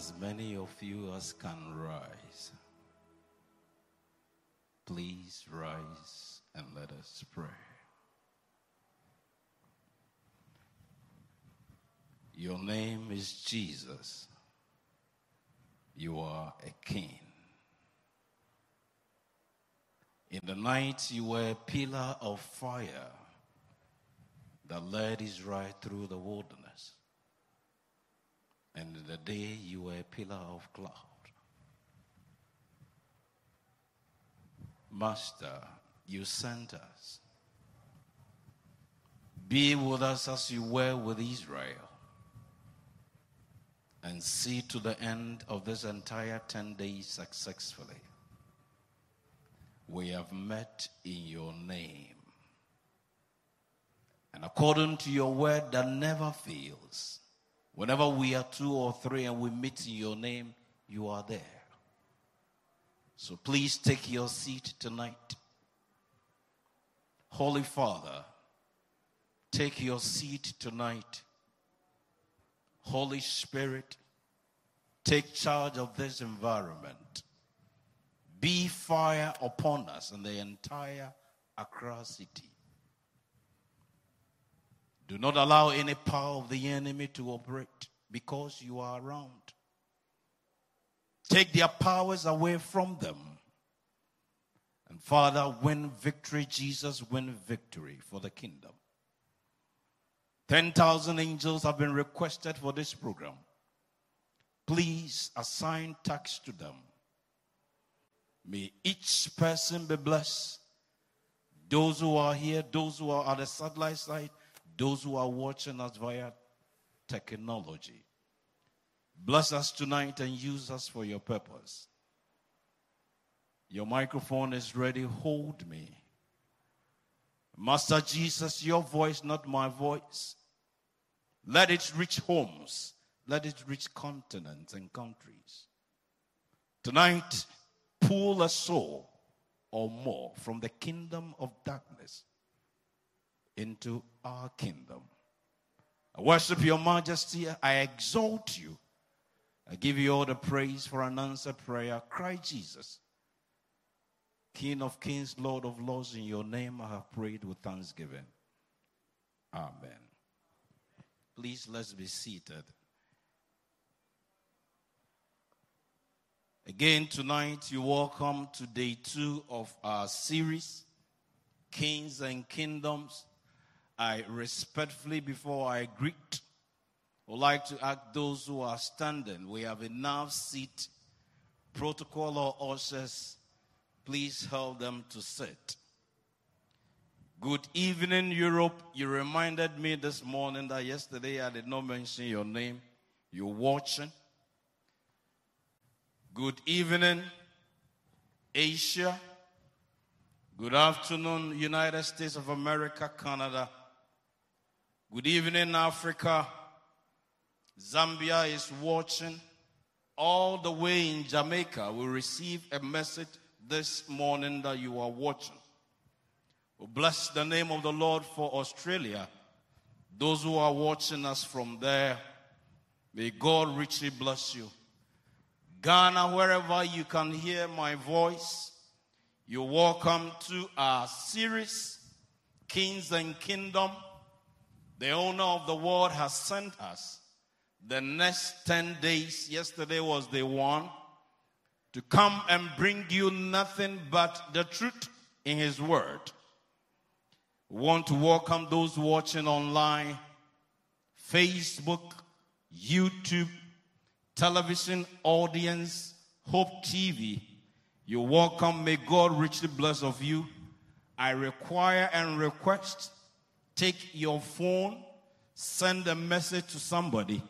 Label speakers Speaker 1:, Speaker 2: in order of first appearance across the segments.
Speaker 1: as many of you as can rise, please rise and let us pray. Your name is Jesus. You are a king. In the night, you were a pillar of fire that led Israel through the wilderness. And the day, you were a pillar of cloud. Master, you sent us. Be with us as you were with Israel. And see to the end of this entire 10 days successfully. We have met in your name. And according to your word that never fails, whenever we are two or three and we meet in your name, you are there. So please take your seat tonight. Holy Father, take your seat tonight. Holy Spirit, take charge of this environment. Be fire upon us and the entire Accra city. Do not allow any power of the enemy to operate because you are around. Take their powers away from them. And Father, win victory, Jesus, win victory for the kingdom. 10,000 angels have been requested for this program. Please assign tax to them. May each person be blessed. Those who are here, those who are at the satellite site, those who are watching us via technology. Bless us tonight and use us for your purpose. Your microphone is ready. Hold me. Master Jesus, your voice, not my voice. Let it reach homes. Let it reach continents and countries. Tonight, pull a soul or more from the kingdom of darkness into our kingdom. I worship your majesty. I exalt you. I give you all the praise for an answered prayer. Cry, Jesus. King of kings, Lord of lords, in your name I have prayed with thanksgiving. Amen. Please let's be seated. Again, tonight, you welcome to day two of our series, Kings and Kingdoms. I respectfully, before I greet, would like to ask those who are standing. We have enough seat. Protocol or ushers, please help them to sit. Good evening, Europe. You reminded me this morning that yesterday I did not mention your name. You're watching. Good evening, Asia. Good afternoon, United States of America, Canada. Good evening, Africa. Zambia is watching. All the way in Jamaica, we receive a message this morning that you are watching. We bless the name of the Lord for Australia. Those who are watching us from there, may God richly bless you. Ghana, wherever you can hear my voice, you're welcome to our series, Kings and Kingdom the owner of the world has sent us the next 10 days. Yesterday was the one to come and bring you nothing but the truth in His Word. We want to welcome those watching online, Facebook, YouTube, television audience, Hope TV. You're welcome. May God richly bless of you. I require and request take your phone, send a message to somebody,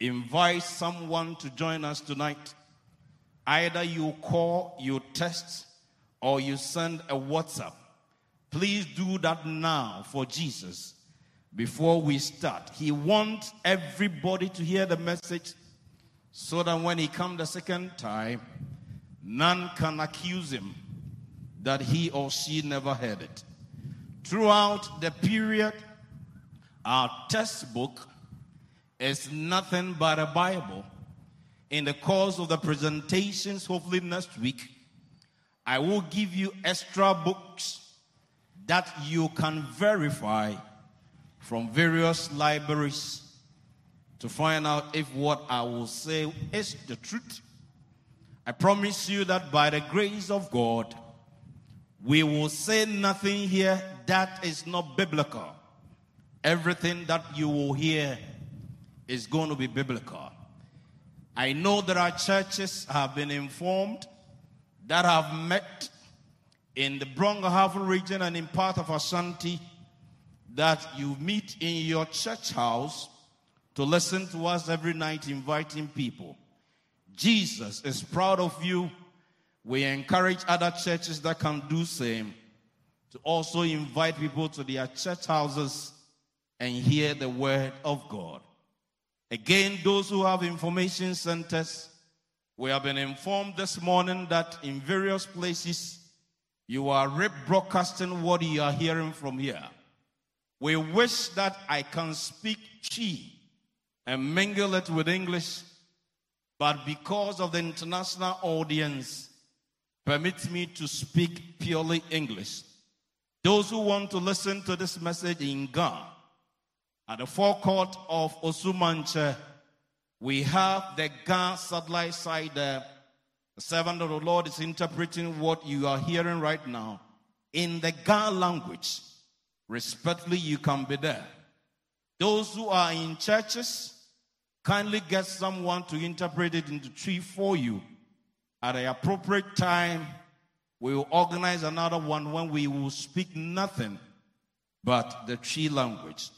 Speaker 1: invite someone to join us tonight. Either you call, you text, or you send a WhatsApp. Please do that now for Jesus before we start. He wants everybody to hear the message so that when he comes the second time, none can accuse him that he or she never heard it. Throughout the period, our textbook is nothing but a Bible. in the course of the presentations, hopefully next week, I will give you extra books that you can verify from various libraries to find out if what I will say is the truth. I promise you that by the grace of God, we will say nothing here that is not biblical. Everything that you will hear is going to be biblical. I know there are churches have been informed that have met in the Brong-Ahafo region and in part of Ashanti that you meet in your church house to listen to us every night, inviting people. Jesus is proud of you. We encourage other churches that can do same to also invite people to their church houses and hear the word of God. Again, those who have information centers, we have been informed this morning that in various places you are rebroadcasting what you are hearing from here. We wish that I can speak Twi and mingle it with English, but because of the international audience, permit me to speak purely English. Those who want to listen to this message in Ga, at the forecourt of Osumanche, we have the Ga satellite side there. The servant of the Lord is interpreting what you are hearing right now in the Ga language. Respectfully, you can be there. Those who are in churches, kindly get someone to interpret it into Twi for you. At the appropriate time, we will organize another one when we will speak nothing but the Twi language.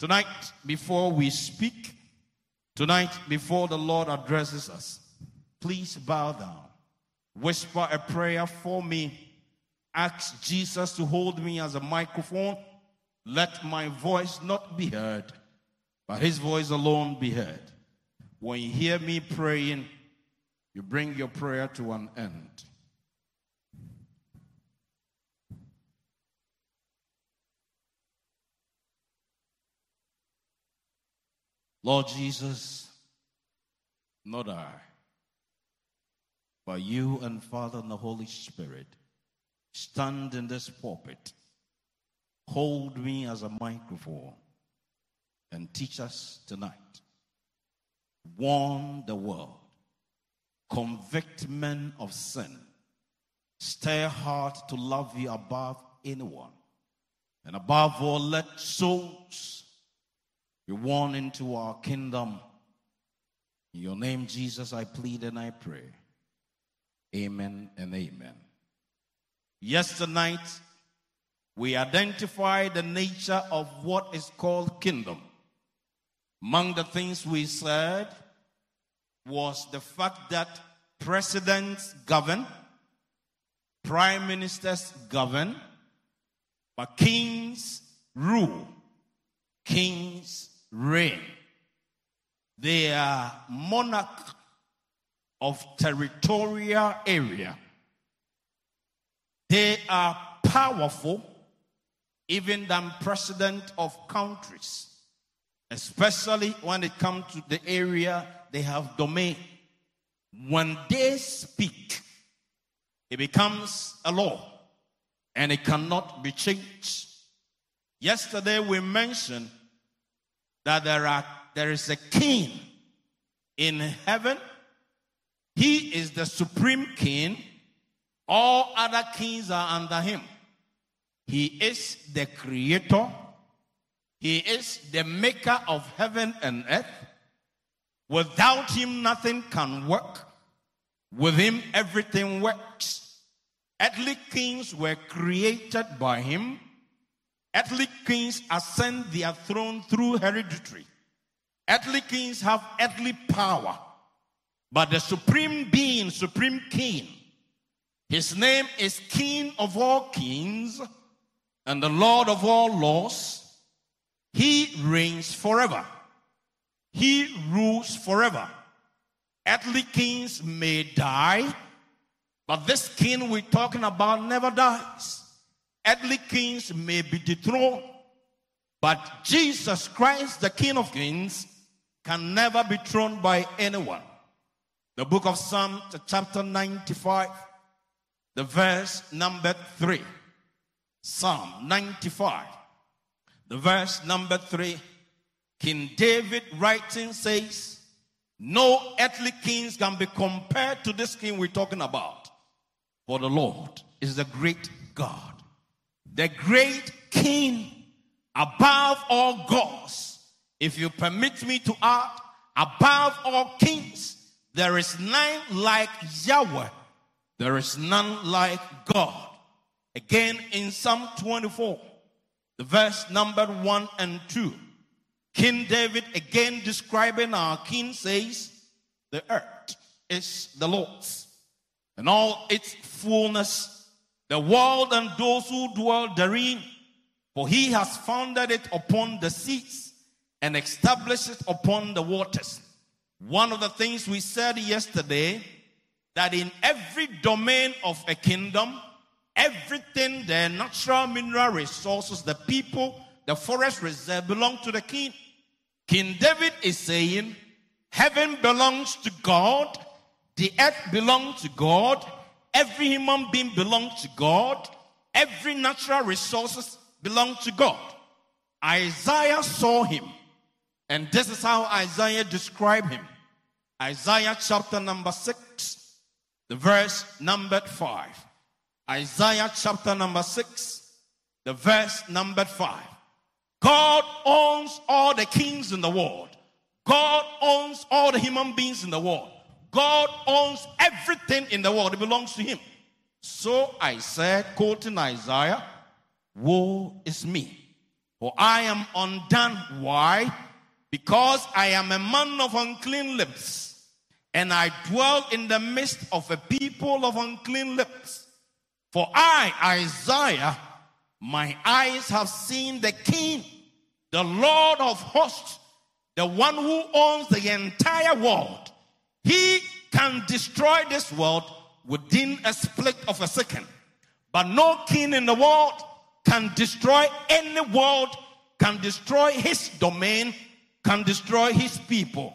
Speaker 1: Tonight, before we speak, tonight, before the Lord addresses us, please bow down. Whisper a prayer for me. Ask Jesus to hold me as a microphone. Let my voice not be heard but his voice alone be heard. When you hear me praying, you bring your prayer to an end. Lord Jesus, not I, but you and Father and the Holy Spirit stand in this pulpit. Hold me as a microphone and teach us tonight. Warn the world, convict men of sin, stir heart to love you above anyone, and above all, let souls be won into our kingdom. In your name, Jesus, I plead and I pray. Amen and amen. Yesterday night, we identified the nature of what is called kingdom. Among the things we said was the fact that presidents govern, prime ministers govern, but kings rule, kings reign. They are monarch of territorial area. They are powerful even than president of countries especially when it comes to the area they have domain. When they speak, it becomes a law and it cannot be changed. Yesterday we mentioned that there are there is a king in heaven. He is the supreme king. All other kings are under him. He is the creator he is the maker of heaven and earth. Without him, nothing can work. With him, everything works. Earthly kings were created by him. Earthly kings ascend their throne through hereditary. Earthly kings have earthly power. But the supreme being, supreme king, his name is King of all kings and the Lord of all laws he reigns forever. He rules forever. Earthly kings may die, but this king we're talking about never dies. Earthly kings may be dethroned, but Jesus Christ, the King of Kings, can never be thrown by anyone. The book of Psalm, chapter 95, the verse number 3. Psalm 95, the verse number 3. King David writing says, No earthly kings can be compared to this king we're talking about. For the Lord is the great God, the great king above all gods. If you permit me to add, above all kings, there is none like Yahweh. There is none like God. Again in Psalm 24, the verse number 1 and 2. King David again describing our king says, The earth is the Lord's, and all its fullness, the world and those who dwell therein. For he has founded it upon the seas and established it upon the waters. One of the things we said yesterday that in every domain of a kingdom, everything, the natural mineral resources, the people, the forest reserve belong to the king. King David is saying, Heaven belongs to God, the earth belongs to God, every human being belongs to God, every natural resources belong to God. Isaiah saw him and this is how Isaiah described him. Isaiah chapter number 6, the verse number 5. Isaiah chapter number 6, the verse number 5. God owns all the kings in the world. God owns all the human beings in the world. God owns everything in the world. It belongs to him. So I said, quoting Isaiah, Woe is me, for I am undone. Why? because I am a man of unclean lips, and I dwell in the midst of a people of unclean lips. For I, Isaiah, my eyes have seen the King, the Lord of hosts, the one who owns the entire world. He can destroy this world within a split of a second. But no king in the world can destroy any world, can destroy his domain can destroy his people.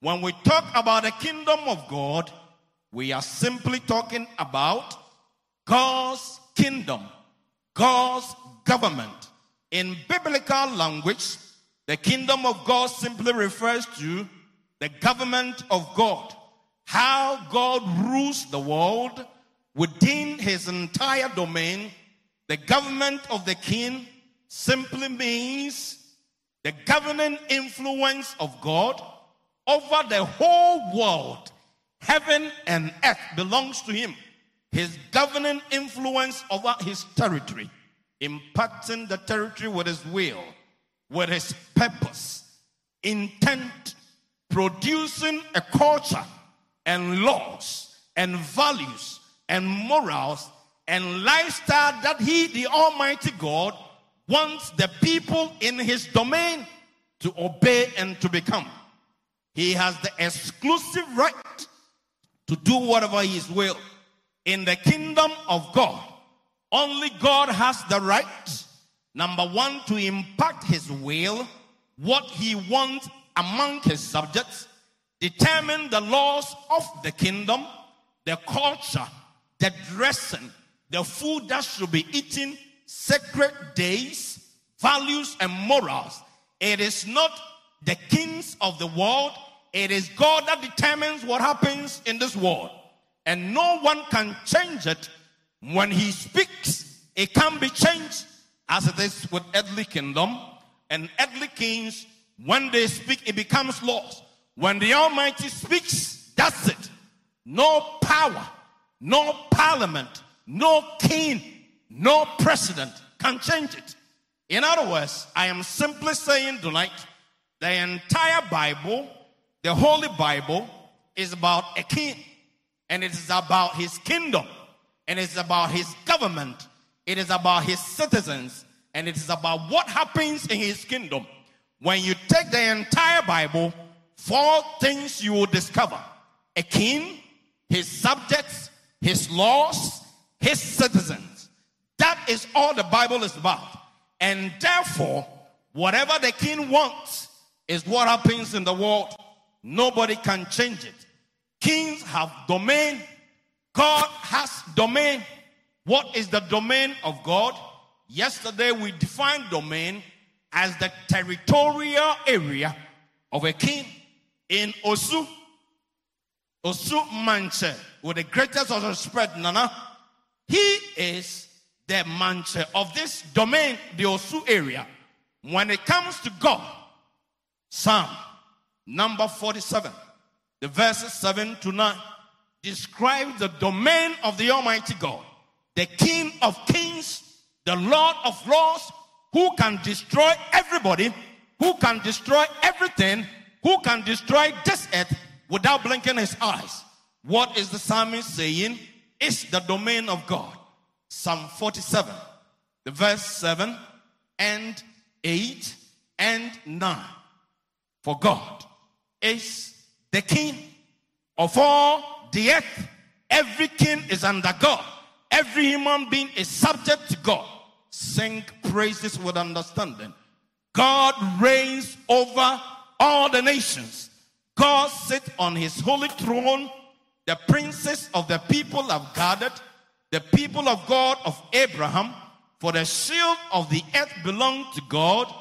Speaker 1: When we talk about the kingdom of God, we are simply talking about God's kingdom, God's government. In biblical language, the kingdom of God simply refers to the government of God, how God rules the world within his entire domain. The government of the king simply means the governing influence of God over the whole world, heaven and earth belongs to him. His governing influence over his territory, impacting the territory with his will, with his purpose, intent, producing a culture and laws and values and morals and lifestyle that he, the Almighty God, wants the people in his domain to obey and to become. He has the exclusive right to do whatever his will. In the kingdom of God, only God has the right, number one, to impact his will, what he wants among his subjects, determine the laws of the kingdom, the culture, the dressing, the food that should be eaten, sacred days, values, and morals. It is not the kings of the world, it is God that determines what happens in this world. And no one can change it. When He speaks, it can be changed as it is with earthly kingdom. And earthly kings, when they speak, it becomes laws. When the Almighty speaks, that's it. No power, no parliament, no king no president can change it. In other words, I am simply saying tonight the entire Bible, the Holy Bible, is about a king, and it is about his kingdom, and it's about his government, it is about his citizens, and it is about what happens in his kingdom. When you take the entire Bible, four things you will discover a king, his subjects, his laws, his citizens. That is all the Bible is about. And therefore, whatever the king wants is what happens in the world. Nobody can change it. Kings have domain. God has domain. What is the domain of God? Yesterday we defined domain as the territorial area of a king in Osu. Osu Manche, with the greatest of spread, Nana. He is the Manche of this domain, the Osu area. When it comes to God, Psalm number 47, the verses 7 to 9, describe the domain of the Almighty God, the King of kings, the Lord of lords, who can destroy everybody, who can destroy everything, who can destroy this earth without blinking his eyes. What is the psalmist saying? It's the domain of God. Psalm 47, the verse 7 and 8 and 9. For God is the king of all the earth. Every king is under God. Every human being is subject to God. Sing praises with understanding. God reigns over all the nations. God sits on his holy throne. The princes of the people have gathered. The people of God of Abraham. For the shield of the earth belongs to God.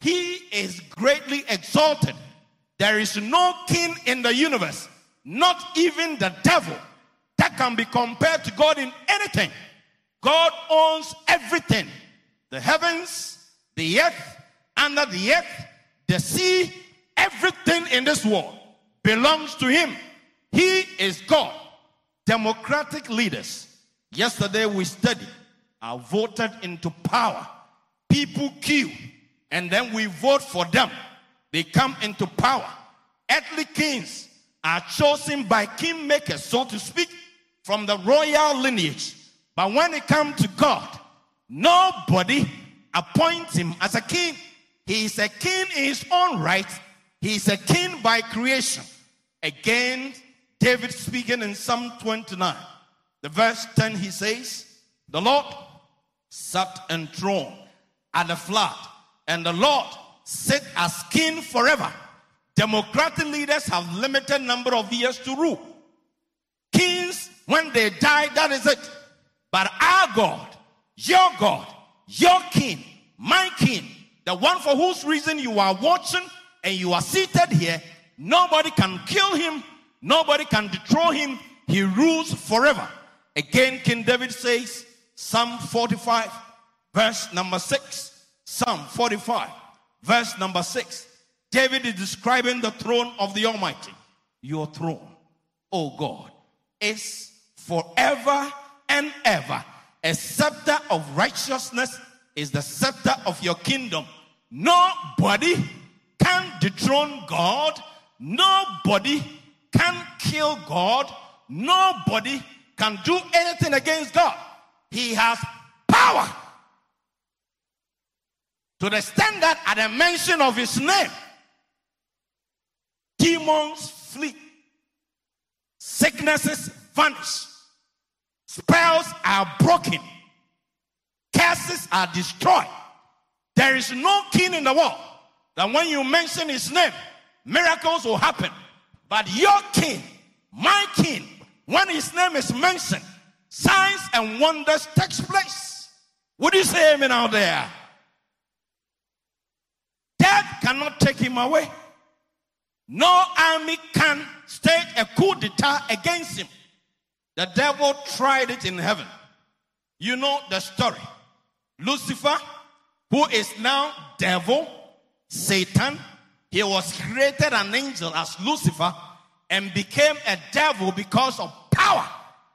Speaker 1: He is greatly exalted. There is no king in the universe, not even the devil, that can be compared to God in anything. God owns everything the heavens, the earth, under the earth, the sea, everything in this world belongs to Him. He is God. Democratic leaders. Yesterday we studied, are voted into power. People kill, and then we vote for them. They come into power. Earthly kings are chosen by kingmakers, so to speak, from the royal lineage. But when it comes to God, nobody appoints him as a king. He is a king in his own right. He is a king by creation. Again, David speaking in Psalm 29, the verse 10, he says, The Lord sat enthroned at the flood, and the Lord sit as king forever. Democratic leaders have limited number of years to rule. Kings, when they die, that is it. But our God, your God, your king, my king, the one for whose reason you are watching and you are seated here, nobody can kill him, nobody can dethrone him. He rules forever. Again, King David says, Psalm 45, verse number 6. Psalm 45, verse number 6. David is describing the throne of the Almighty. Your throne, oh God, is forever and ever. A scepter of righteousness is the scepter of your kingdom. Nobody can dethrone God. Nobody can kill God. Nobody can do anything against God. He has power. To the that at the mention of his name, demons flee, sicknesses vanish, spells are broken, curses are destroyed. There is no king in the world that when you mention his name, miracles will happen. But your king, my king, when his name is mentioned, signs and wonders takes place. Would you say amen out there? Death cannot take him away. No army can stage a coup d'etat against him. The devil tried it in heaven. You know the story. Lucifer, who is now devil, Satan, he was created an angel as Lucifer and became a devil because of power.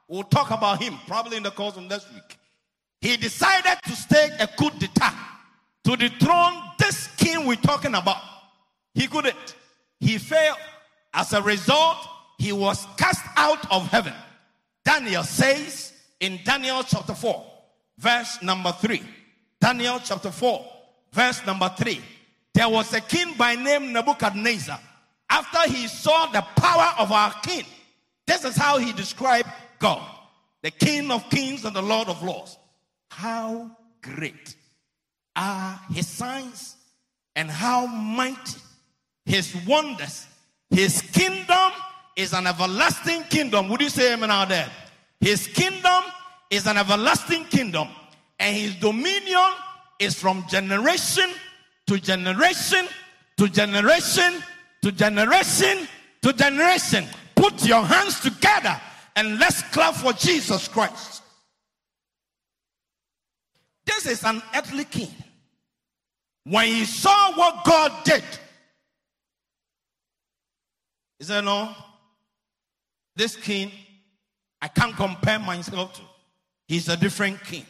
Speaker 1: We'll talk about him probably in the course of next week. He decided to stage a coup d'etat to dethrone this king we're talking about. He couldn't. He failed. As a result, he was cast out of heaven. Daniel says in Daniel chapter 4, verse number 3. Daniel chapter 4, verse number 3. There was a king by name Nebuchadnezzar. After he saw the power of our king, this is how he described God the King of kings and the Lord of lords. How great are his signs and how mighty his wonders. His kingdom is an everlasting kingdom. Would you say amen out there? His kingdom is an everlasting kingdom, and his dominion is from generation to generation to generation to generation to generation. Put your hands together and let's clap for Jesus Christ. This is an earthly king. When he saw what God did, he said, No, this king, I can't compare myself to. He's a different king.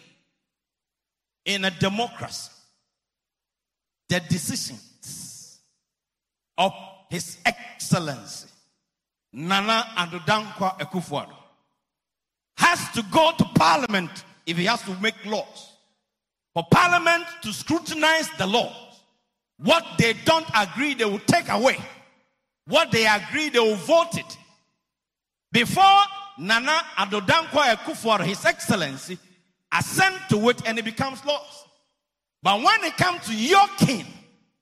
Speaker 1: In a democracy, the decisions of His Excellency Nana Addo Dankwa Akufo-Addo has to go to Parliament if he has to make laws. For Parliament to scrutinize the laws. What they don't agree, they will take away. What they agree, they will vote it. Before Nana Addo Dankwa Akufo-Addo, His Excellency, assent to it and it becomes laws. But when it comes to your king,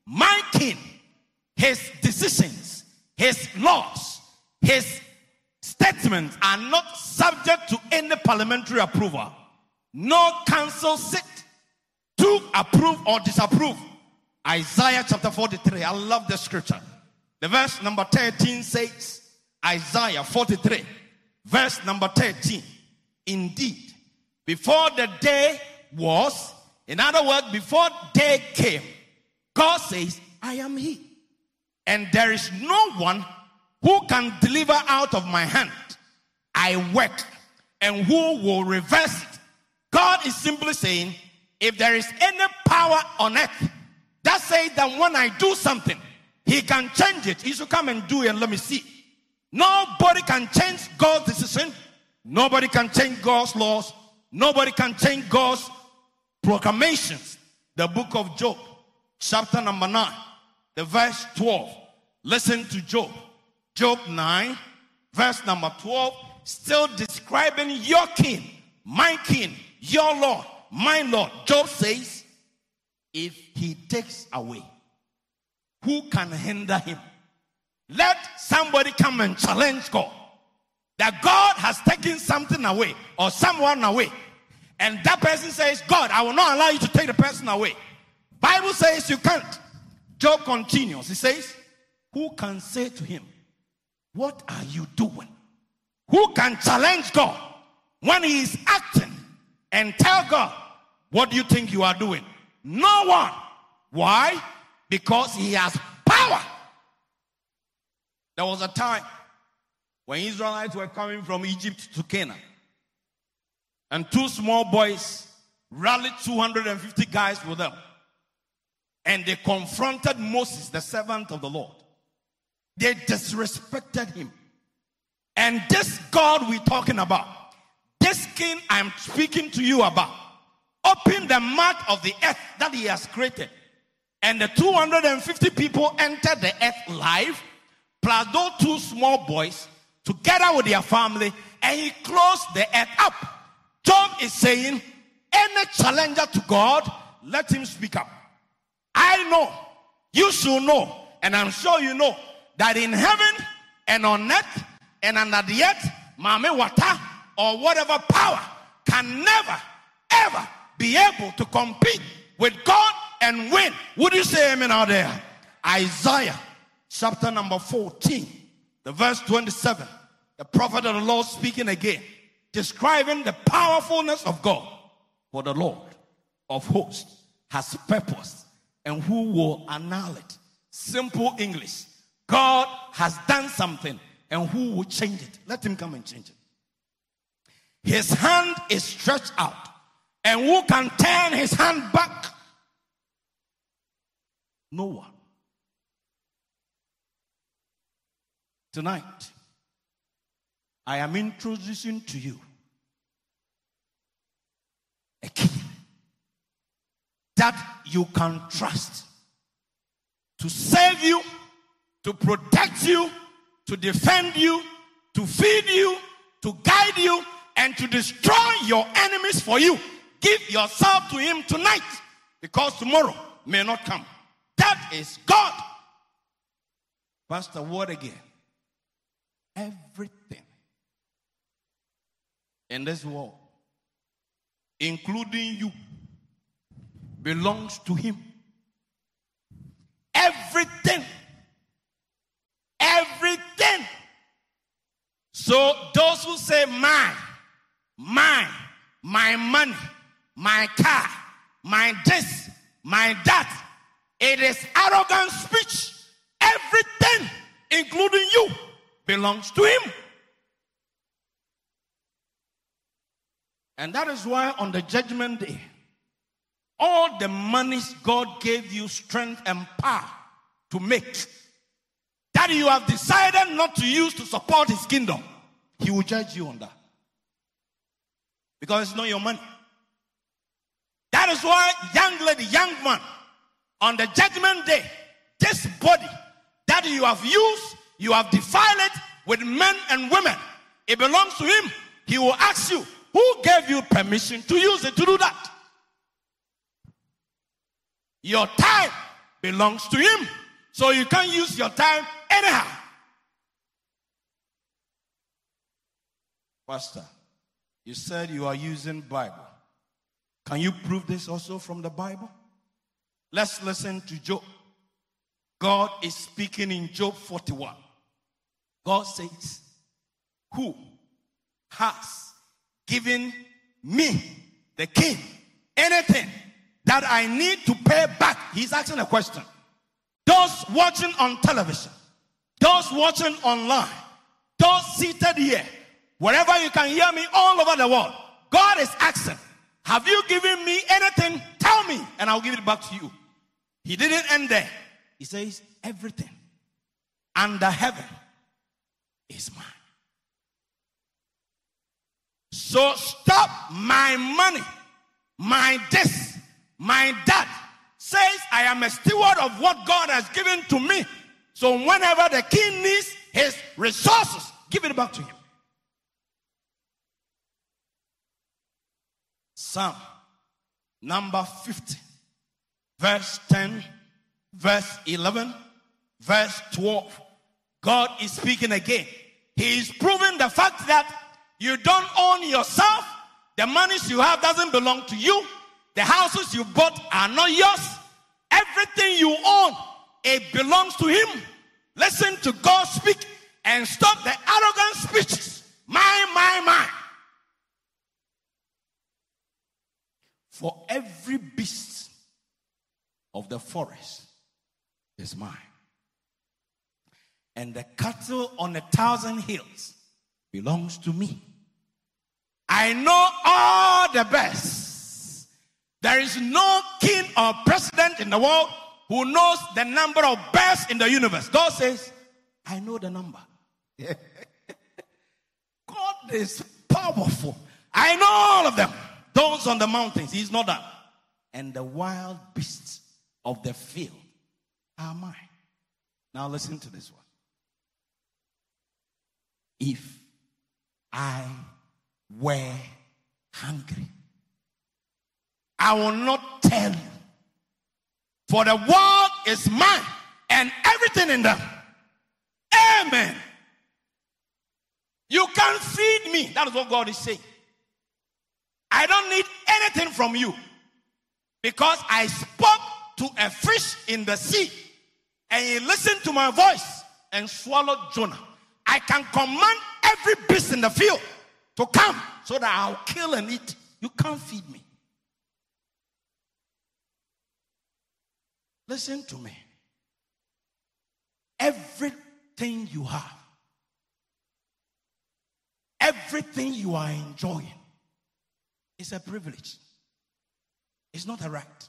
Speaker 1: my king, his decisions, his laws, his statements are not subject to any parliamentary approval. No council sit to approve or disapprove. Isaiah chapter 43. I love the scripture. The verse number 13 says, Isaiah 43, verse number 13. Indeed, before the day was, in other words, before day came, God says, I am He. And there is no one who can deliver out of my hand. I work. And who will reverse it? God is simply saying, if there is any power on earth that says that when I do something, he can change it. He should come and do it and let me see. Nobody can change God's decision. Nobody can change God's laws. Nobody can change God's proclamations. The book of Job, chapter number 9, the verse 12. Listen to Job. Job 9, verse number 12, still describing your king, my king, your Lord, my Lord. Job says, if he takes away, who can hinder him? Let somebody come and challenge God that God has taken something away or someone away. And that person says, God, I will not allow you to take the person away. Bible says you can't. Job continues. He says, Who can say to him, What are you doing? Who can challenge God when he is acting and tell God, What do you think you are doing? No one. Why? Because he has power. There was a time when Israelites were coming from Egypt to Canaan, and two small boys rallied 250 guys with them, and they confronted Moses, the servant of the Lord. They disrespected him. And this God we're talking about, this king I'm speaking to you about, opened the mouth of the earth that he has created. And the 250 people entered the earth live, plus those two small boys, together with their family, and he closed the earth up. Job is saying, any challenger to God, let him speak up. I know, you should know, and I'm sure you know, that in heaven and on earth and under the earth, Mame Wata or whatever power can never, ever be able to compete with God and win. Would you say amen out there? Isaiah chapter number 14, the verse 27. The prophet of the Lord speaking again, describing the powerfulness of God. For the Lord of hosts has purpose and who will annul it. Simple English. God has done something and who will change it? Let him come and change it. His hand is stretched out and who can turn his hand back? No one. Tonight, I am introducing to you a king that you can trust to save you, to protect you, to defend you, to feed you, to guide you, and to destroy your enemies for you. Give yourself to Him tonight because tomorrow may not come. That is God. Pastor, what again? Everything in this world, including you, belongs to Him. Everything. Everything. So those who say mine, mine, my money, my car, my this, my that, it is arrogant speech. Everything, including you, belongs to him. And that is why on the judgment day, all the monies God gave you strength and power to make, that you have decided not to use to support his kingdom, he will judge you on that. Because it's not your money. That is why, young lady, young man, on the judgment day, this body that you have used, you have defiled it with men and women, it belongs to him. He will ask you, who gave you permission to use it to do that? Your time belongs to him. So you can't use your time anyhow. Pastor, you said you are using Bible. Can you prove this also from the Bible? Let's listen to Job. God is speaking in Job 41. God says, Who has given me, the king, anything that I need to pay back? He's asking a question. Those watching on television, those watching online, those seated here, wherever you can hear me all over the world, God is asking, Have you given me anything? Tell me, and I'll give it back to you. He didn't end there. He says, Everything under heaven is mine. So stop my money, my this, my that. Says I am a steward of what God has given to me. So whenever the king needs his resources, give it back to him. Psalm number 50, verse 10, verse 11, verse 12. God is speaking again. He is proving the fact that you don't own yourself. The monies you have doesn't belong to you. The houses you bought are not yours. Everything you own, it belongs to Him. Listen to God speak and stop the arrogant speeches. My, my, my. For every beast of the forest is mine. And the cattle on a thousand hills belongs to me. I know all the best. There is no king or president in the world who knows the number of birds in the universe. God says, I know the number. God is powerful. I know all of them. Those on the mountains, He's not that. And the wild beasts of the field are mine. Now listen to this one. If I were hungry, I will not tell you. For the world is mine and everything in them. Amen. You can't feed me. That is what God is saying. I don't need anything from you because I spoke to a fish in the sea and he listened to my voice and swallowed Jonah. I can command every beast in the field to come so that I'll kill and eat. You can't feed me. Listen to me. Everything you have, everything you are enjoying, is a privilege. It's not a right.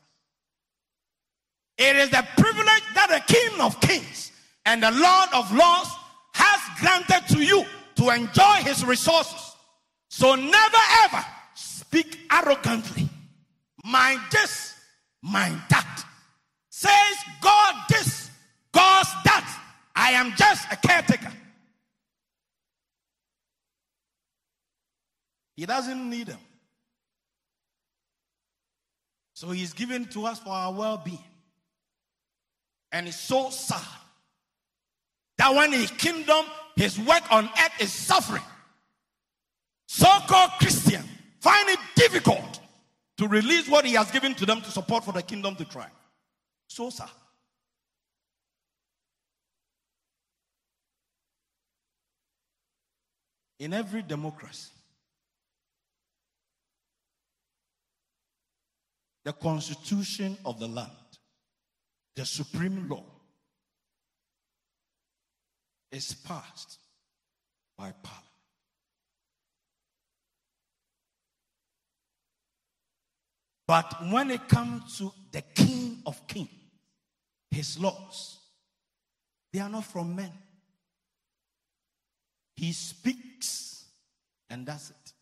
Speaker 1: It is the privilege that the King of Kings and the Lord of Lords has granted to you to enjoy his resources. So never ever speak arrogantly. Mind this, mind that. Says God this, God's that. I am just a caretaker. He doesn't need them. So he's given to us for our well being. And it's so sad that when his kingdom his work on earth is suffering. So called Christian find it difficult to release what he has given to them to support for the kingdom to thrive. So, sir. In every democracy, the constitution of the land, the supreme law, is passed by power. But when it comes to the King of Kings, his laws, they are not from men. He speaks, and that's it.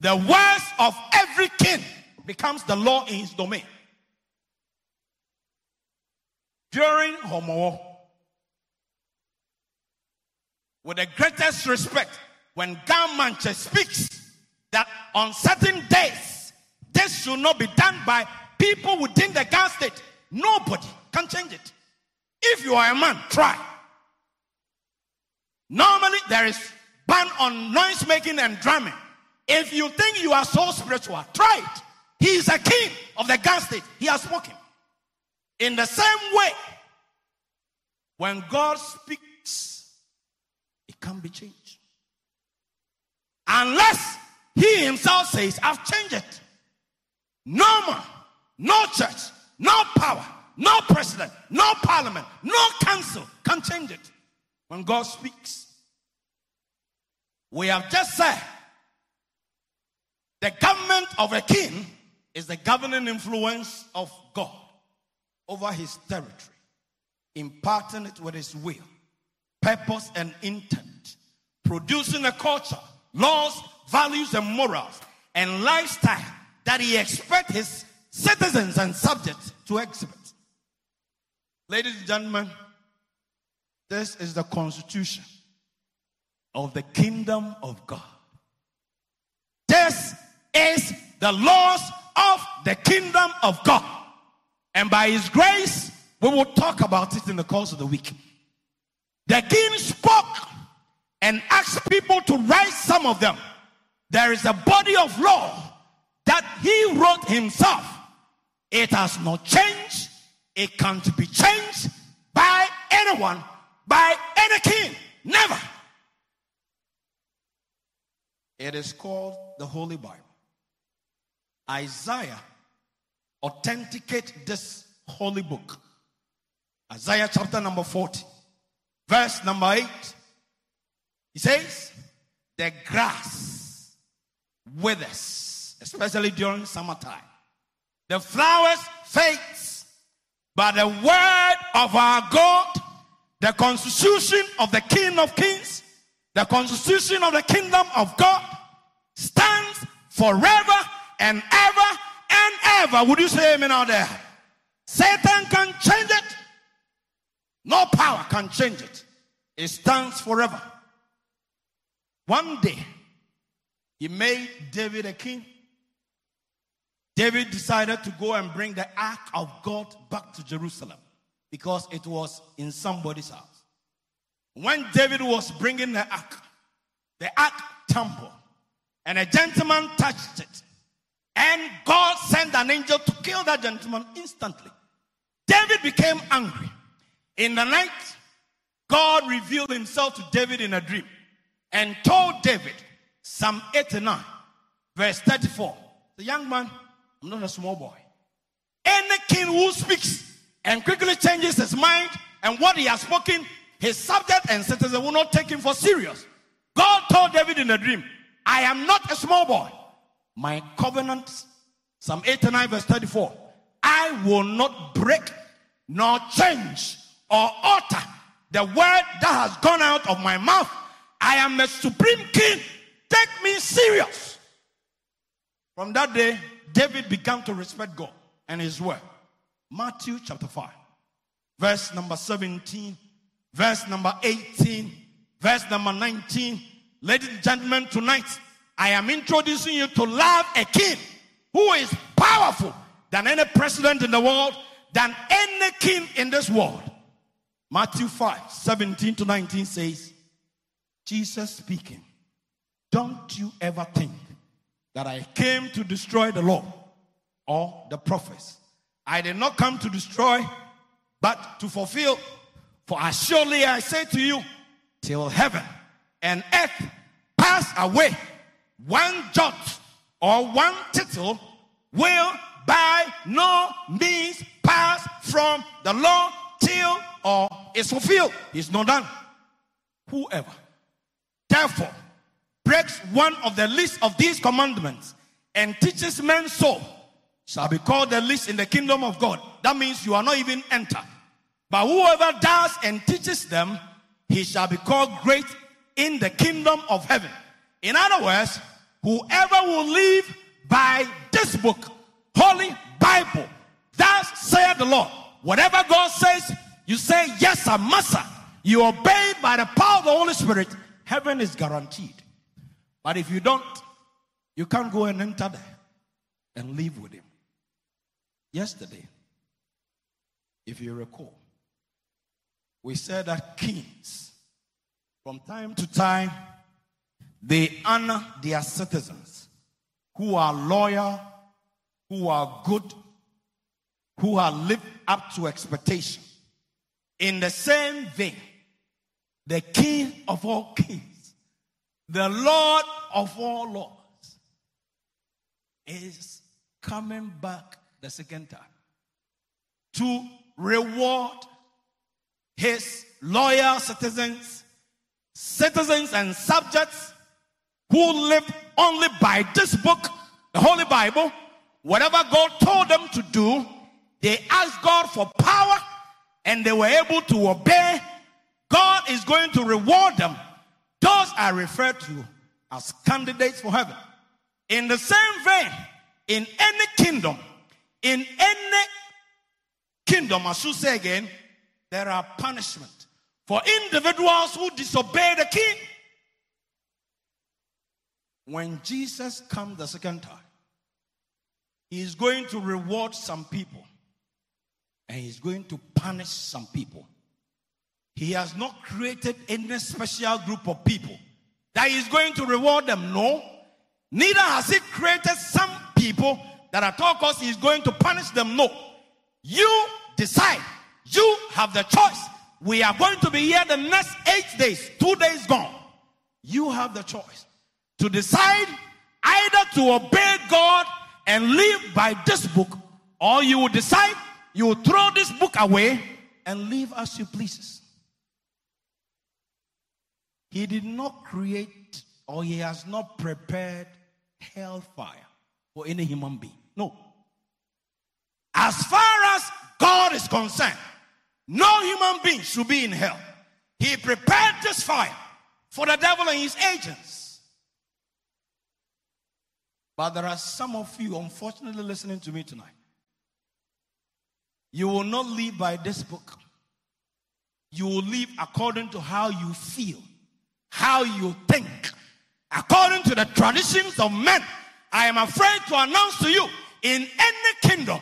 Speaker 1: The words of every king becomes the law in his domain. During Homowo, with the greatest respect, when Ga Mantse speaks that on certain days, this should not be done by people within the Ghana state. Nobody can change it. If you are a man, try. Normally, there is ban on noise making and drumming. If you think you are so spiritual, try it. He is a king of the Ghana state. He has spoken. In the same way, when God speaks, it can be changed. Unless he himself says, I've changed it. No man, no church, no power, no president, no parliament, no council can change it when God speaks. We have just said the government of a king is the governing influence of God over his territory, imparting it with his will, purpose, and intent, producing a culture, laws, values, and morals, and lifestyle that he expects his citizens and subjects to exhibit. Ladies and gentlemen, this is the constitution of the kingdom of God. This is the laws of the kingdom of God. And by his grace, we will talk about it in the course of the week. The king spoke and asked people to write some of them. There is a body of law that he wrote himself. It has not changed. It can't be changed by anyone by any king. Never. It is called the Holy Bible. Isaiah authenticate this holy book. Isaiah chapter number 40, verse number 8. He says, The grass withers, especially during summertime. The flowers fades, but the word of our God the constitution of the King of Kings, the constitution of the kingdom of God stands forever and ever and ever. Would you say amen out there? Satan can change it. No power can change it. It stands forever. One day, he made David a king. David decided to go and bring the ark of God back to Jerusalem because it was in somebody's house. When David was bringing the ark, the ark tumbled, and a gentleman touched it, and God sent an angel to kill that gentleman instantly. David became angry. In the night, God revealed himself to David in a dream and told David, Psalm 89, verse 34, the young man, I'm not a small boy. Any king who speaks and quickly changes his mind and what he has spoken, his subject and citizen will not take him for serious. God told David in a dream, I am not a small boy. My covenant, Psalm 89, verse 34, I will not break nor change or alter the word that has gone out of my mouth. I am a supreme king. Take me serious. From that day, David began to respect God and his word. Matthew chapter 5, verse number 17, verse number 18, verse number 19. Ladies and gentlemen, tonight I am introducing you to love a king who is powerful than any president in the world, than any king in this world. Matthew 5 17 to 19 says, Jesus speaking, Don't you ever think that I came to destroy the law or the prophets. I did not come to destroy, but to fulfill. For as surely I say to you, till heaven and earth pass away, one jot or one tittle will by no means pass from the law till all is fulfilled. It's not done. Whoever, therefore, breaks one of the least of these commandments and teaches men so shall be called the least in the kingdom of God. That means you are not even entered. But whoever does and teaches them, he shall be called great in the kingdom of heaven. In other words, whoever will live by this book, Holy Bible, thus saith the Lord. Whatever God says, you say, Yes, I must. You obey by the power of the Holy Spirit, heaven is guaranteed. But if you don't, you can't go and enter there and live with Him. Yesterday, if you recall, we said that kings, from time to time, they honor their citizens who are loyal, who are good, who are lived up to expectation. In the same vein, the King of all kings, the Lord of all lords, is coming back the second time to reward his loyal citizens, citizens and subjects who live only by this book, the Holy Bible. Whatever God told them to do, they asked God for power and they were able to obey. God is going to reward them. Those are referred to as candidates for heaven. In the same vein, in any kingdom, in any kingdom, I should say again, there are punishment for individuals who disobey the king. When Jesus comes the second time, he is going to reward some people and he's going to punish some people. He has not created any special group of people that he's going to reward them. No. Neither has he created some people that at all costs he's going to punish them. No. You decide. You have the choice. We are going to be here the next eight days, two days gone. You have the choice to decide either to obey God and live by this book, or you will decide you throw this book away and live as you please. He did not create or he has not prepared hellfire for any human being. No. As far as God is concerned, no human being should be in hell. He prepared this fire for the devil and his agents. But there are some of you, unfortunately, listening to me tonight. You will not live by this book. You will live according to how you feel, how you think, according to the traditions of men. I am afraid to announce to you in any kingdom,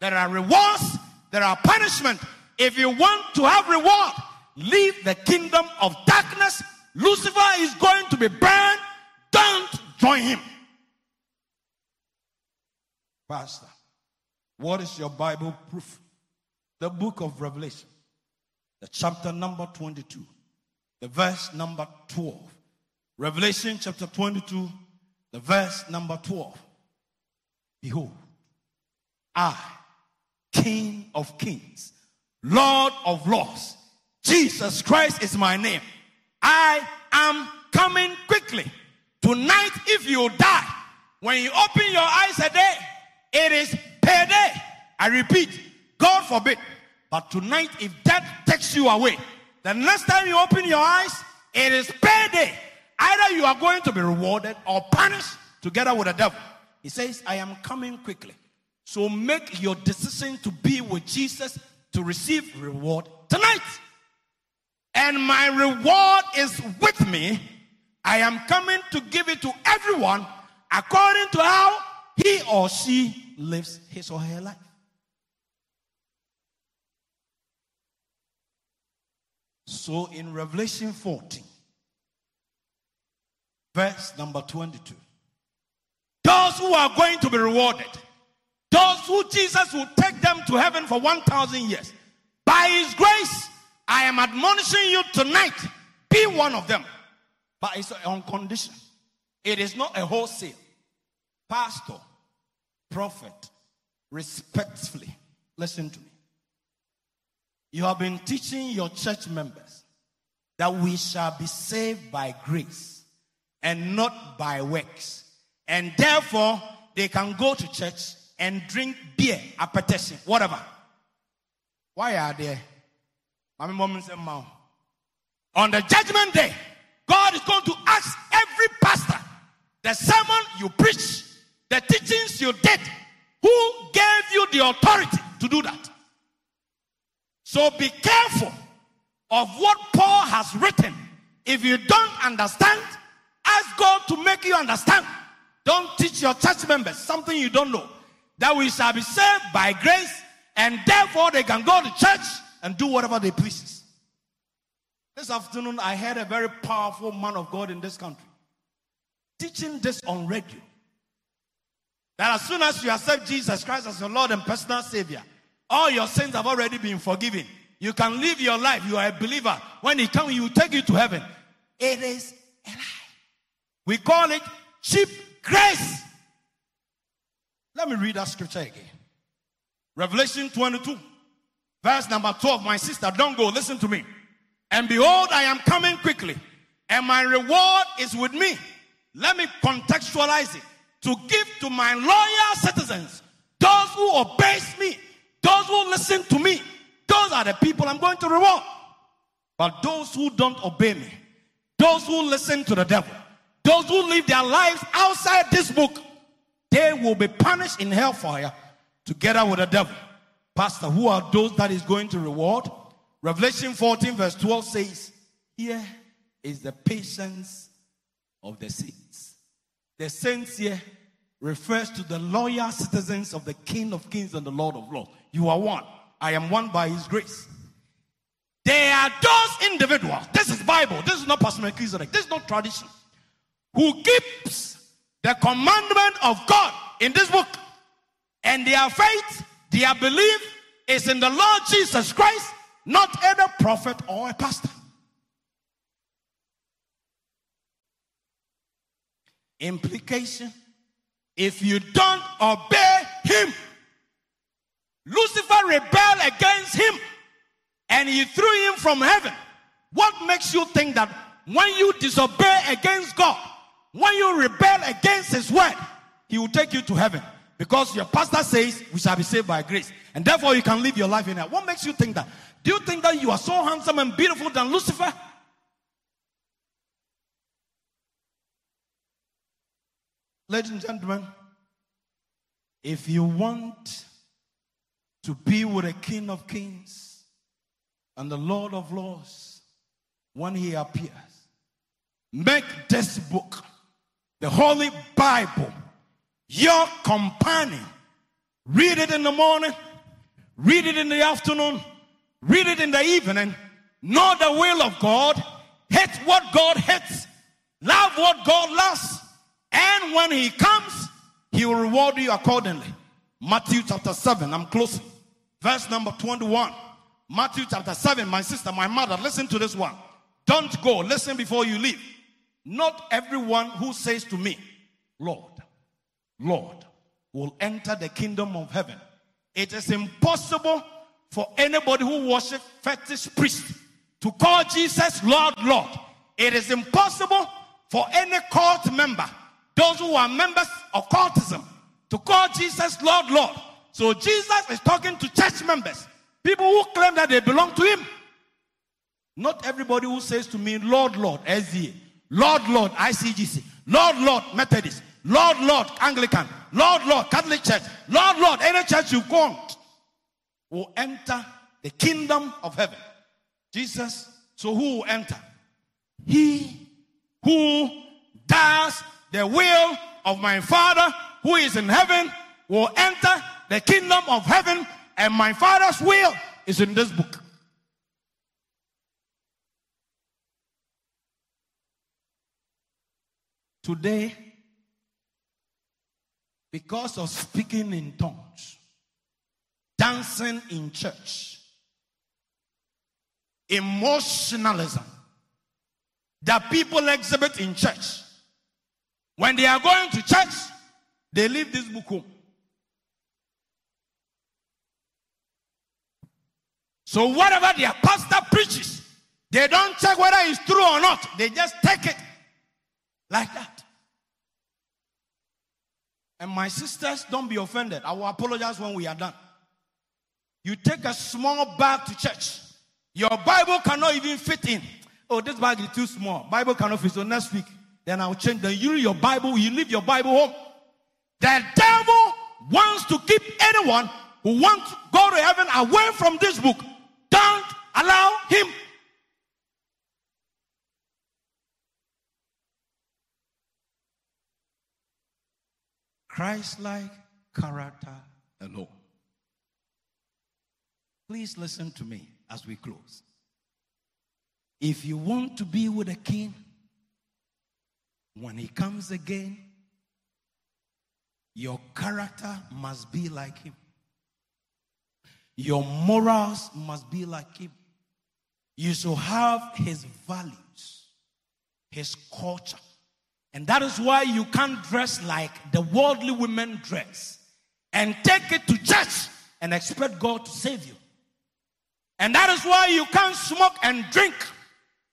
Speaker 1: there are rewards, there are punishment. If you want to have reward, leave the kingdom of darkness. Lucifer is going to be burned. Don't join him. Pastor, what is your Bible proof? The book of Revelation, the chapter number 22, the verse number 12. Revelation chapter 22, the verse number 12. Behold, I, King of kings, Lord of lords, Jesus Christ is my name. I am coming quickly. Tonight, if you die, when you open your eyes a day, it is payday. I repeat, God forbid. But tonight, if death takes you away, the next time you open your eyes, it is payday. Either you are going to be rewarded or punished together with the devil. He says, I am coming quickly. So make your decision to be with Jesus to receive reward tonight. And my reward is with me. I am coming to give it to everyone according to how he or she lives his or her life. So in Revelation 14, verse number 22, those who are going to be rewarded, those who Jesus will take them to heaven for 1,000 years, by his grace, I am admonishing you tonight, be one of them. But it's on condition. It is not a wholesale. Pastor, prophet, respectfully, listen to me. You have been teaching your church members that we shall be saved by grace and not by works. And therefore, they can go to church and drink beer, akpeteshie, whatever. Why are they? On the judgment day, God is going to ask every pastor the sermon you preach, the teachings you did, who gave you the authority to do that? So be careful of what Paul has written. If you don't understand, ask God to make you understand. Don't teach your church members something you don't know. That we shall be saved by grace, and therefore they can go to church and do whatever they please. This afternoon, I heard a very powerful man of God in this country teaching this on radio. That as soon as you accept Jesus Christ as your Lord and personal Savior, all your sins have already been forgiven. You can live your life. You are a believer. When He comes, He will take you to heaven. It is a lie. We call it cheap grace. Let me read that scripture again. Revelation 22, verse number 12. My sister, don't go. Listen to me. And behold, I am coming quickly, and my reward is with me. Let me contextualize it. To give to my loyal citizens, those who obey me, those who listen to me, those are the people I'm going to reward. But those who don't obey me, those who listen to the devil, those who live their lives outside this book, they will be punished in hellfire together with the devil. Pastor, who are those that is going to reward? Revelation 14, verse 12 says, Here is the patience of the saints. The saints here refers to the loyal citizens of the King of Kings and the Lord of Lords. You are one. I am one by His grace. There are those individuals. This is Bible. This is not Melchizedeck. This is not tradition. Who keeps the commandment of God in this book, and their faith, their belief is in the Lord Jesus Christ, not any prophet or a pastor. Implication if you don't obey him, Lucifer rebelled against him and he threw him from heaven. What makes you think that when you disobey against God, when you rebel against his word, he will take you to heaven? Because your pastor says we shall be saved by grace, and therefore you can live your life in it. What makes you think that? Do you think that you are so handsome and beautiful than Lucifer? Ladies and gentlemen, if you want to be with the King of Kings and the Lord of Lords when he appears. Make this book, the Holy Bible, your companion. Read it in the morning, read it in the afternoon, read it in the evening. Know the will of God, hate what God hates, love what God loves, and when He comes, He will reward you accordingly. Matthew chapter 7, I'm closing. Verse number 21. Matthew chapter 7, my sister, my mother, listen to this one. Don't go, listen before you leave. Not everyone who says to me, Lord, Lord, will enter the kingdom of heaven. It is impossible for anybody who worships fetish priest to call Jesus Lord, Lord. It is impossible for any cult member, those who are members of cultism, to call Jesus Lord, Lord. So Jesus is talking to church members, people who claim that they belong to him. Not everybody who says to me, Lord, Lord, SDA, Lord, Lord, ICGC, Lord, Lord, Methodist, Lord, Lord, Anglican, Lord, Lord, Catholic Church, Lord, Lord, any church you want will enter the kingdom of heaven. Jesus, so who will enter? He who does the will of my Father who is in heaven will enter the kingdom of heaven and my father's will is in this book. Today, because of speaking in tongues, dancing in church, emotionalism that people exhibit in church, when they are going to church, they leave this book home. So, whatever their pastor preaches, they don't check whether it's true or not. They just take it like that. And my sisters, don't be offended. I will apologize when we are done. You take a small bag to church. Your Bible cannot even fit in. Oh, this bag is too small. Bible cannot fit. So next week, then I'll change. Then you your Bible, you leave your Bible home. The devil wants to keep anyone who wants to go to heaven away from this book. Don't allow him. Christ like character alone. Please listen to me as we close. If you want to be with a king, when he comes again, your character must be like him. Your morals must be like him. You should have his values, his culture. And that is why you can't dress like the worldly women dress and take it to church and expect God to save you. And that is why you can't smoke and drink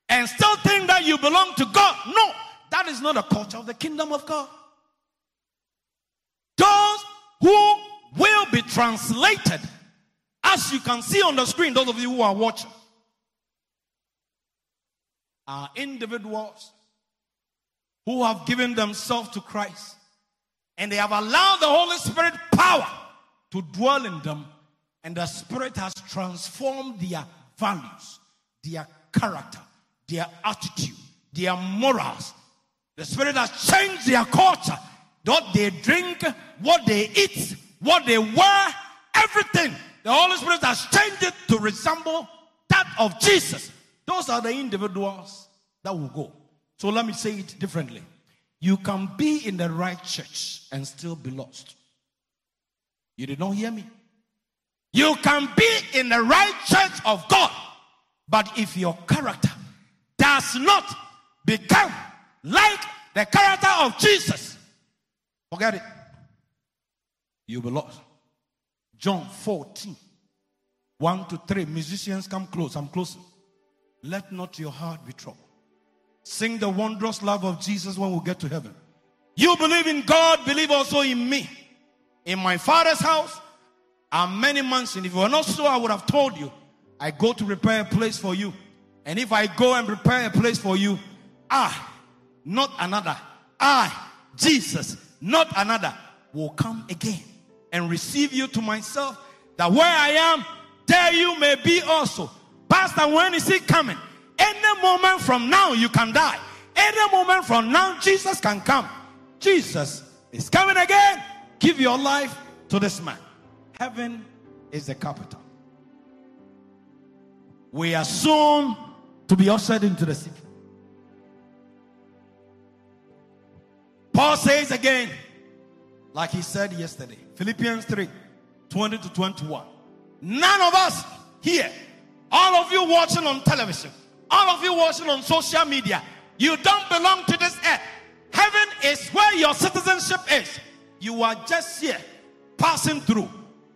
Speaker 1: and still think that you belong to God. No, that is not a culture of the kingdom of God. Those who will be translated, as you can see on the screen, those of you who are watching, are individuals who have given themselves to Christ and they have allowed the Holy Spirit power to dwell in them and the Spirit has transformed their values, their character, their attitude, their morals. The Spirit has changed their culture. What they drink, what they eat, what they wear, everything. The Holy Spirit has changed it to resemble that of Jesus. Those are the individuals that will go. So let me say it differently. You can be in the right church and still be lost. You did not hear me. You can be in the right church of God, but if your character does not become like the character of Jesus, forget it. You'll be lost. John 14, 1 to 3. Musicians, come close. I'm closing. Let not your heart be troubled. Sing the wondrous love of Jesus when we get to heaven. You believe in God, believe also in me. In my Father's house, are many. And if you were not so, I would have told you. I go to prepare a place for you. And if I go and prepare a place for you, ah, not another. I, Jesus, not another, will come again and receive you to myself. That where I am, there you may be also. Pastor, when is he coming? Any moment from now, you can die. Any moment from now, Jesus can come. Jesus is coming again. Give your life to this man. Heaven is the capital. We are soon to be ushered into the city. Paul says again, like he said yesterday, Philippians 3 20 to 21. None of us here, all of you watching on television, all of you watching on social media, you don't belong to this earth. Heaven is where your citizenship is. You are just here passing through.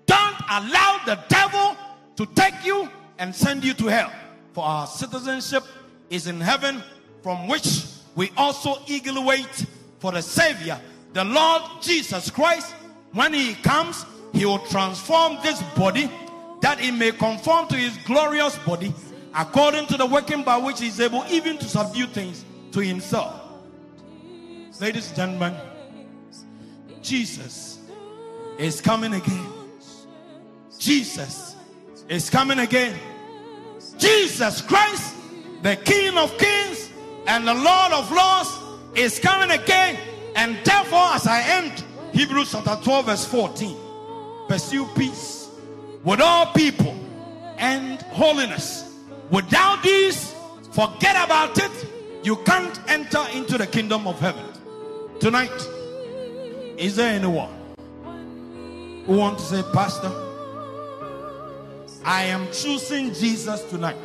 Speaker 1: Don't allow the devil to take you and send you to hell. For our citizenship is in heaven, from which we also eagerly wait for the Savior, the Lord Jesus Christ. When He comes, He will transform this body that it may conform to His glorious body, according to the working by which He is able even to subdue things to Himself. Ladies and gentlemen, Jesus is coming again. Jesus is coming again. Jesus Christ, the King of Kings and the Lord of Lords, is coming again. And therefore, as I end Hebrews chapter 12, verse 14, pursue peace with all people and holiness. Without these, forget about it. You can't enter into the kingdom of heaven. Tonight, is there anyone who wants to say, Pastor, I am choosing Jesus tonight.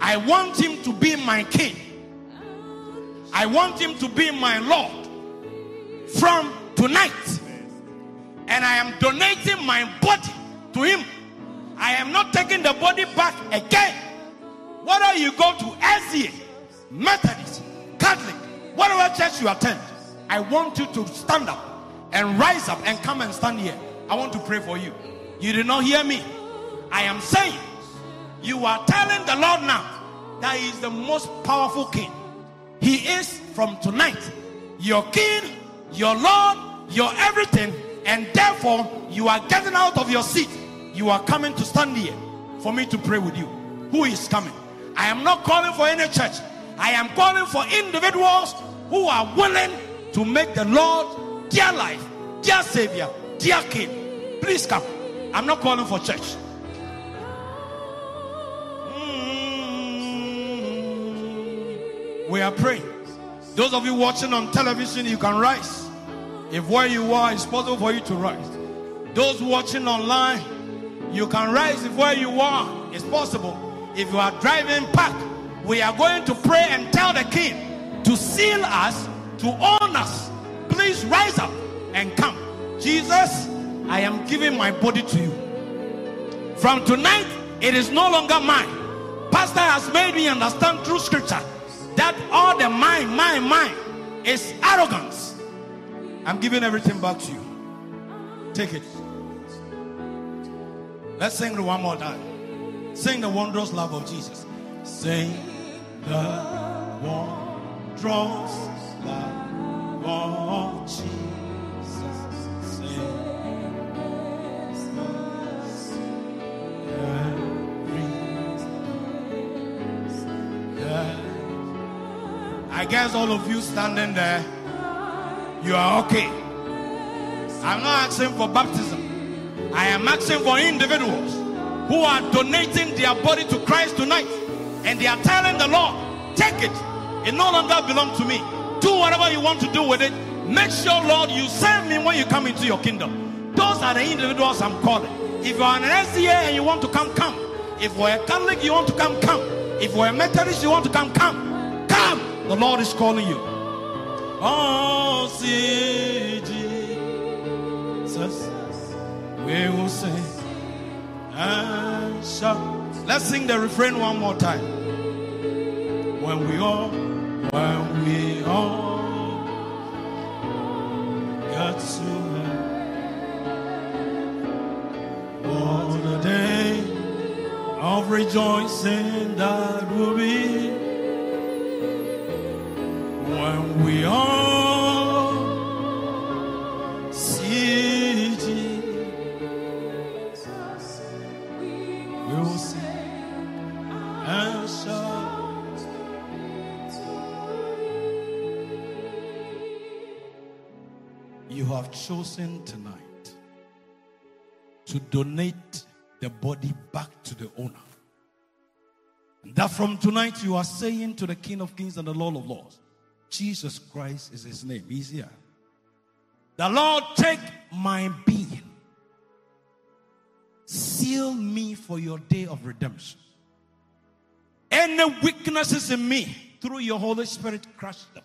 Speaker 1: I want him to be my king. I want him to be my Lord from tonight. And I am donating my body to him. I am not taking the body back again. Whether you go to SDA, Methodist, Catholic, whatever church you attend, I want you to stand up and rise up and come and stand here. I want to pray for you. You did not hear me. I am saying, you are telling the Lord now that He is the most powerful King. He is from tonight your King, your Lord, your everything, and therefore you are getting out of your seat. You are coming to stand here for me to pray with you. Who is coming? I am not calling for any church. I am calling for individuals who are willing to make the Lord their life, their Savior, their King. Please come. I'm not calling for church. Mm. We are praying. Those of you watching on television, you can rise. If where you are, it's possible for you to rise. Those watching online, you can rise if where you are, it's possible. If you are driving back, we are going to pray and tell the king to seal us, to own us. Please rise up and come. Jesus, I am giving my body to you. From tonight, it is no longer mine. Pastor has made me understand through scripture that all the mine, mine, mine is arrogance. I'm giving everything back to you. Take it. Let's sing it one more time. Sing the wondrous love of Jesus. Sing the wondrous love of Jesus. Guess all of you standing there, you are okay. I'm not asking for baptism. I am asking for individuals who are donating their body to Christ tonight. And they are telling the Lord, take it. It no longer belongs to me. Do whatever you want to do with it. Make sure, Lord, you save me when you come into your kingdom. Those are the individuals I'm calling. If you are an SDA and you want to come, come. If you're a Catholic, you want to come, come. If you're a Methodist, you want to come, come. The Lord is calling you. Oh, see Jesus, we will sing and shout. Let's sing the refrain one more time. When we all, when we all got to all the day of rejoicing that will be when we all see Jesus, we will and shout. You have chosen tonight to donate the body back to the owner. And that from tonight you are saying to the King of Kings and the Lord of Lords, Jesus Christ is his name. He's here. The Lord take my being. Seal me for your day of redemption. Any weaknesses in me, through your Holy Spirit, crush them.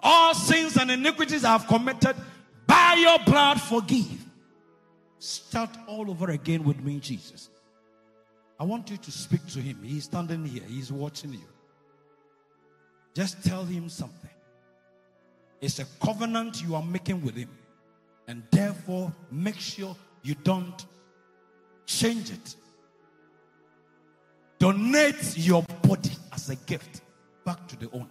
Speaker 1: All sins and iniquities I have committed, by your blood, forgive. Start all over again with me, Jesus. I want you to speak to him. He's standing here, he's watching you. Just tell him something. It's a covenant you are making with him. And therefore, make sure you don't change it. Donate your body as a gift back to the owner.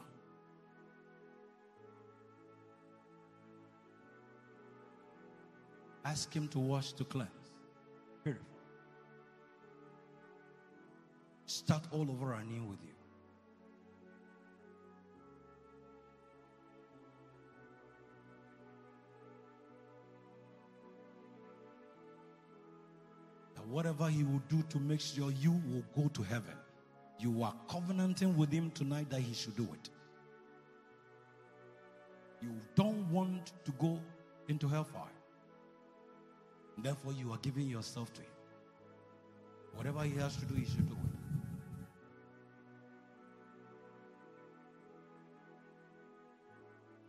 Speaker 1: Ask him to wash, to cleanse. Purify. Start all over anew with you. Whatever he will do to make sure you will go to heaven, you are covenanting with him tonight that he should do it. You don't want to go into hellfire. Therefore, you are giving yourself to Him. Whatever He has to do, He should do it.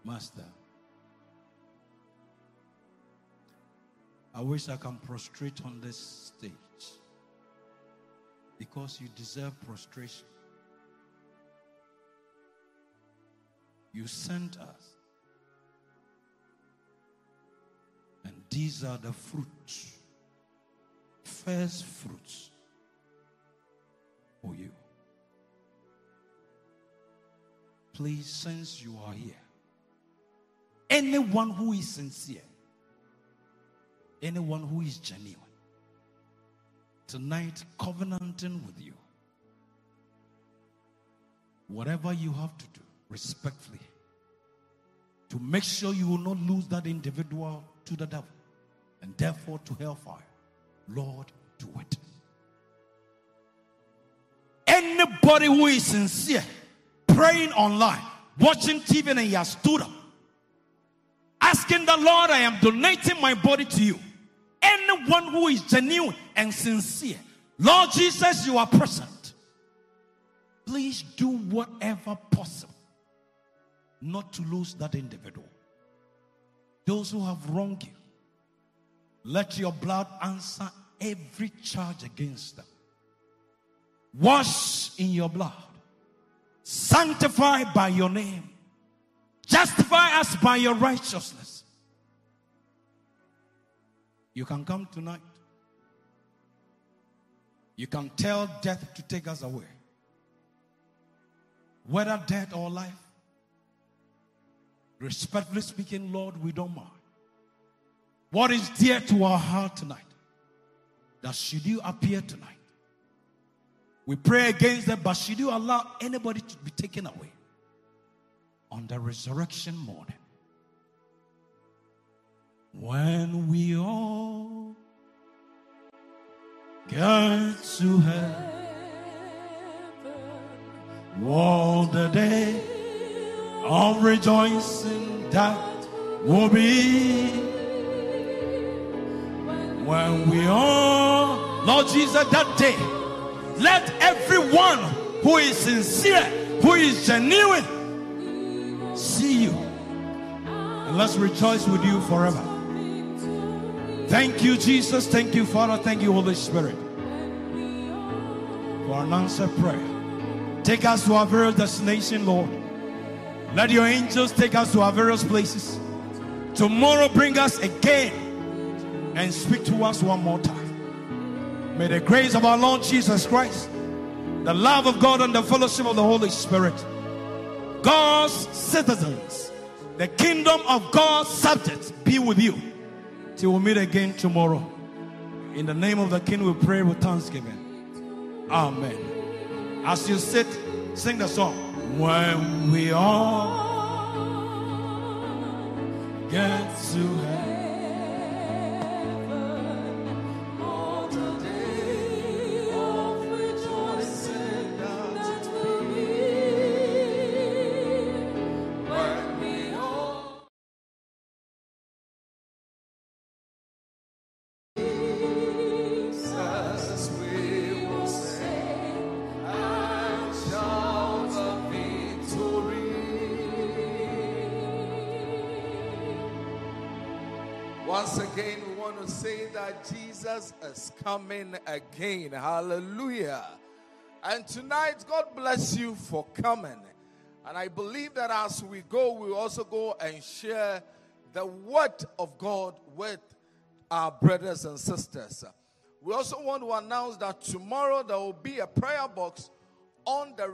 Speaker 1: Master, I wish I can prostrate on this stage because you deserve prostration. You sent us. And these are the fruits, first fruits for you. Please, since you are here, anyone who is sincere, anyone who is genuine, tonight covenanting with you, whatever you have to do, respectfully, to make sure you will not lose that individual to the devil and therefore to hellfire. Lord, do it. Anybody who is sincere, praying online, watching TV, and he has stood up, asking the Lord, I am donating my body to you. Anyone who is genuine and sincere, Lord Jesus, you are present. Please do whatever possible not to lose that individual. Those who have wronged you, let your blood answer every charge against them. Wash in your blood, sanctify by your name, justify us by your righteousness. You can come tonight. You can tell death to take us away. Whether death or life, Respectfully speaking, Lord, we don't mind. What is dear to our heart tonight? That should you appear tonight, we pray against that, but should you allow anybody to be taken away on the resurrection morning? When we all get to heaven, all the day of rejoicing that will be when we all, Lord Jesus, that day, let everyone who is sincere, who is genuine, see you. And let's rejoice with you forever. Thank you, Jesus. Thank you, Father. Thank you, Holy Spirit, for an answered prayer. Take us to our various destination, Lord. Let your angels take us to our various places. Tomorrow, bring us again and speak to us one more time. May the grace of our Lord Jesus Christ, the love of God, and the fellowship of the Holy Spirit, God's citizens, the kingdom of God's subjects be with you till we meet again tomorrow. In the name of the King, we pray with thanksgiving. Amen. As you sit, sing the song when we all get to heaven.
Speaker 2: Jesus is coming again. Hallelujah. And tonight, God bless you for coming. And I believe that as we go, we also go and share the word of God with our brothers and sisters. We also want to announce that tomorrow there will be a prayer box on the